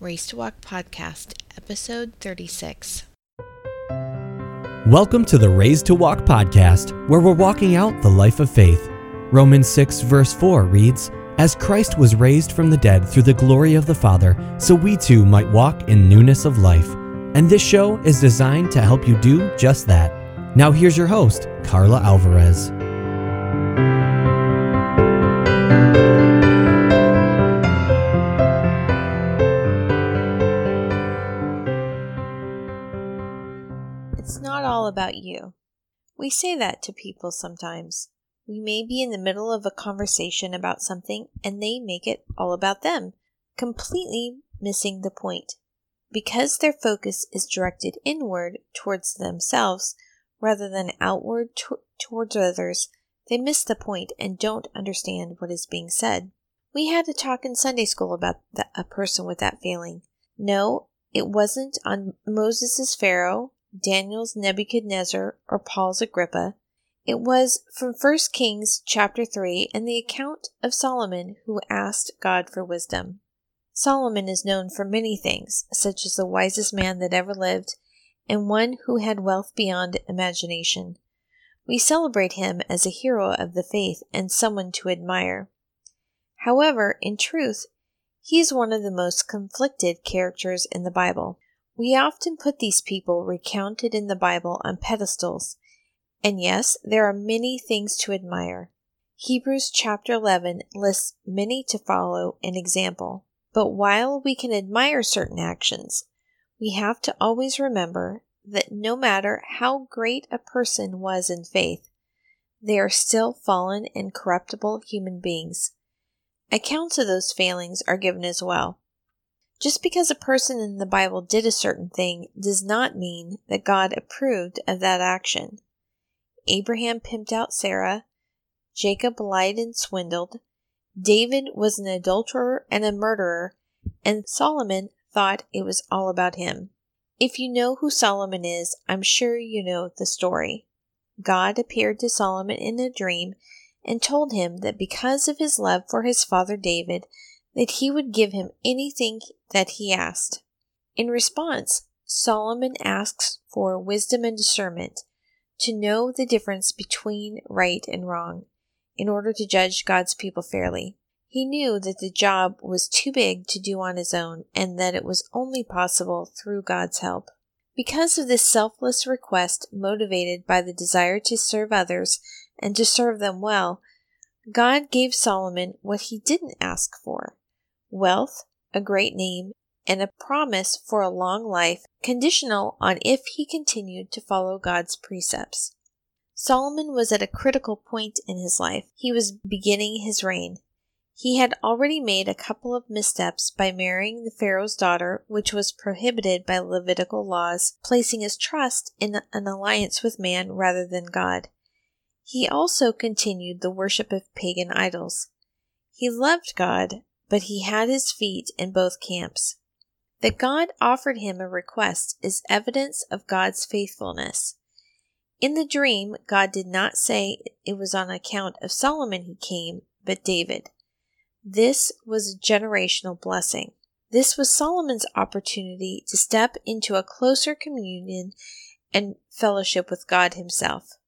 Raised to Walk Podcast, Episode 36. Welcome to the Raised to Walk podcast, where we're walking out the life of faith. Romans 6, verse 4 reads, As Christ was raised from the dead through the glory of the Father, so we too might walk in newness of life. And this show is designed to help you do just that. Now, here's your host, Carla Alvarez. It's not all about you. We say that to people sometimes. We may be in the middle of a conversation about something and they make it all about them, completely missing the point. Because their focus is directed inward towards themselves rather than outward to- towards others, they miss the point and don't understand what is being said. We had a talk in Sunday school about the, a person with that feeling. No, it wasn't on Moses' Pharaoh, Daniel's Nebuchadnezzar, or Paul's Agrippa. It was from 1 Kings chapter 3 and the account of Solomon who asked God for wisdom. Solomon is known for many things, such as the wisest man that ever lived and one who had wealth beyond imagination. We celebrate him as a hero of the faith and someone to admire. However, in truth, he is one of the most conflicted characters in the Bible. We often put these people recounted in the Bible on pedestals, and yes, there are many things to admire. Hebrews chapter 11 lists many to follow an example. But while we can admire certain actions, we have to always remember that no matter how great a person was in faith, they are still fallen and corruptible human beings. Accounts of those failings are given as well. Just because a person in the Bible did a certain thing does not mean that God approved of that action. Abraham pimped out Sarah, Jacob lied and swindled, David was an adulterer and a murderer, and Solomon thought it was all about him. If you know who Solomon is, I'm sure you know the story. God appeared to Solomon in a dream and told him that because of his love for his father David, that he would give him anything that he asked. In response, Solomon asks for wisdom and discernment to know the difference between right and wrong in order to judge God's people fairly. He knew that the job was too big to do on his own and that it was only possible through God's help. Because of this selfless request, motivated by the desire to serve others and to serve them well, God gave Solomon what he didn't ask for wealth, a great name, and a promise for a long life, conditional on if he continued to follow God's precepts. Solomon was at a critical point in his life. He was beginning his reign. He had already made a couple of missteps by marrying the Pharaoh's daughter, which was prohibited by Levitical laws, placing his trust in an alliance with man rather than God. He also continued the worship of pagan idols. He loved God, but he had his feet in both camps. That God offered him a request is evidence of God's faithfulness. In the dream, God did not say it was on account of Solomon he came, but David. This was a generational blessing. This was Solomon's opportunity to step into a closer communion and fellowship with God Himself.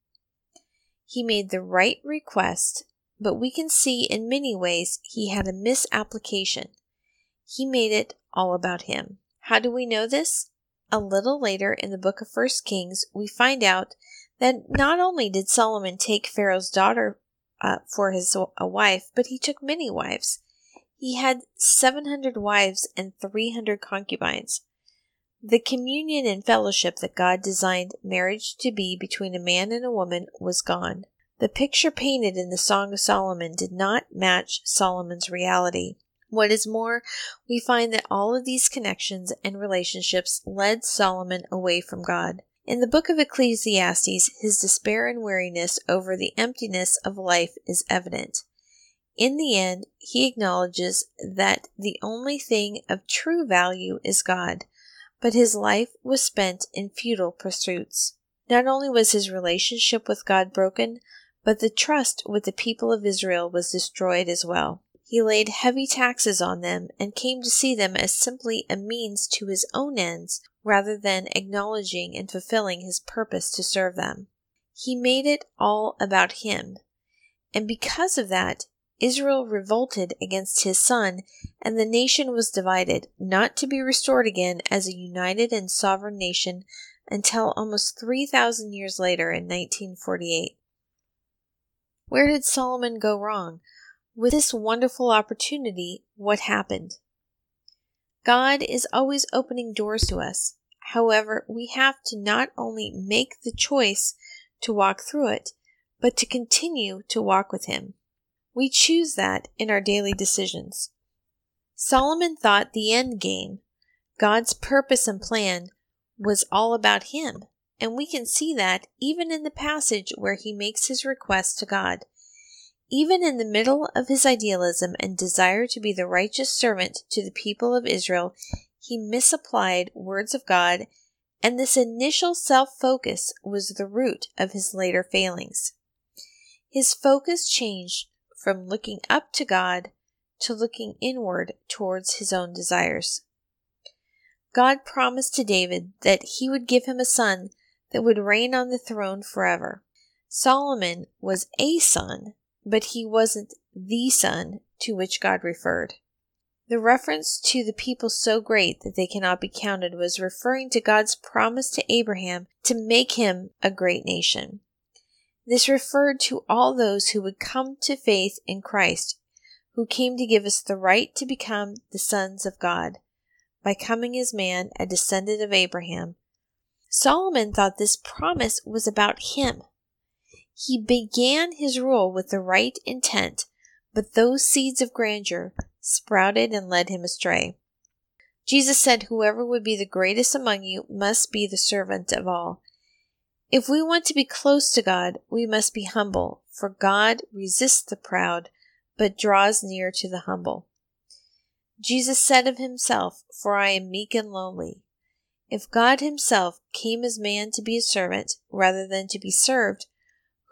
He made the right request, but we can see in many ways he had a misapplication. He made it all about him. How do we know this? A little later in the book of First Kings, we find out that not only did Solomon take Pharaoh's daughter uh, for his a wife, but he took many wives. He had 700 wives and 300 concubines. The communion and fellowship that God designed marriage to be between a man and a woman was gone. The picture painted in the Song of Solomon did not match Solomon's reality. What is more, we find that all of these connections and relationships led Solomon away from God. In the book of Ecclesiastes, his despair and weariness over the emptiness of life is evident. In the end, he acknowledges that the only thing of true value is God, but his life was spent in futile pursuits. Not only was his relationship with God broken, but the trust with the people of Israel was destroyed as well. He laid heavy taxes on them and came to see them as simply a means to his own ends rather than acknowledging and fulfilling his purpose to serve them. He made it all about him. And because of that, Israel revolted against his son, and the nation was divided, not to be restored again as a united and sovereign nation until almost 3,000 years later in 1948. Where did Solomon go wrong? With this wonderful opportunity, what happened? God is always opening doors to us. However, we have to not only make the choice to walk through it, but to continue to walk with Him. We choose that in our daily decisions. Solomon thought the end game, God's purpose and plan, was all about him, and we can see that even in the passage where he makes his request to God. Even in the middle of his idealism and desire to be the righteous servant to the people of Israel, he misapplied words of God, and this initial self focus was the root of his later failings. His focus changed from looking up to God to looking inward towards his own desires. God promised to David that he would give him a son that would reign on the throne forever. Solomon was a son, but he wasn't the son to which God referred. The reference to the people so great that they cannot be counted was referring to God's promise to Abraham to make him a great nation. This referred to all those who would come to faith in Christ, who came to give us the right to become the sons of God by coming as man, a descendant of Abraham. Solomon thought this promise was about him. He began his rule with the right intent, but those seeds of grandeur sprouted and led him astray. Jesus said, Whoever would be the greatest among you must be the servant of all. If we want to be close to God, we must be humble, for God resists the proud, but draws near to the humble. Jesus said of himself, For I am meek and lowly. If God himself came as man to be a servant rather than to be served,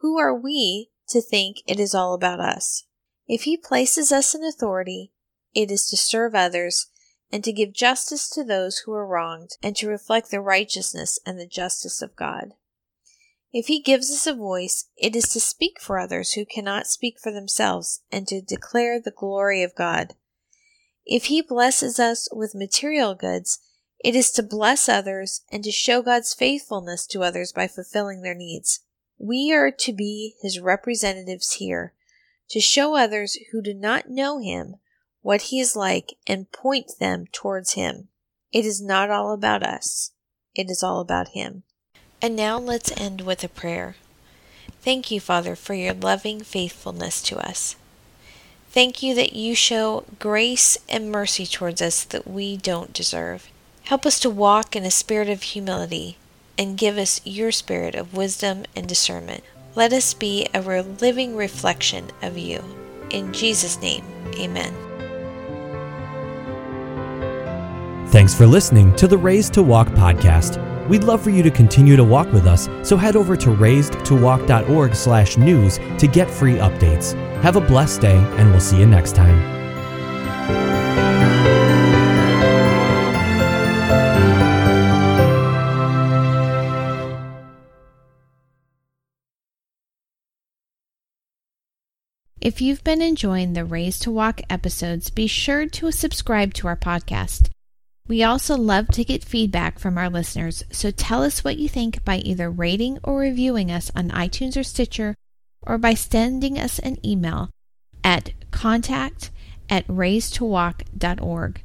who are we to think it is all about us? If he places us in authority, it is to serve others and to give justice to those who are wronged and to reflect the righteousness and the justice of God. If he gives us a voice, it is to speak for others who cannot speak for themselves and to declare the glory of God. If he blesses us with material goods, it is to bless others and to show God's faithfulness to others by fulfilling their needs. We are to be his representatives here, to show others who do not know him what he is like and point them towards him. It is not all about us, it is all about him. And now let's end with a prayer. Thank you, Father, for your loving faithfulness to us. Thank you that you show grace and mercy towards us that we don't deserve. Help us to walk in a spirit of humility and give us your spirit of wisdom and discernment. Let us be a living reflection of you. In Jesus' name, amen. Thanks for listening to the Raised to Walk podcast. We'd love for you to continue to walk with us, so head over to raisedtowalk.org slash news to get free updates. Have a blessed day, and we'll see you next time. If you've been enjoying the Raised to Walk episodes, be sure to subscribe to our podcast. We also love to get feedback from our listeners, so tell us what you think by either rating or reviewing us on iTunes or Stitcher, or by sending us an email at contact at raisedtowalk.org.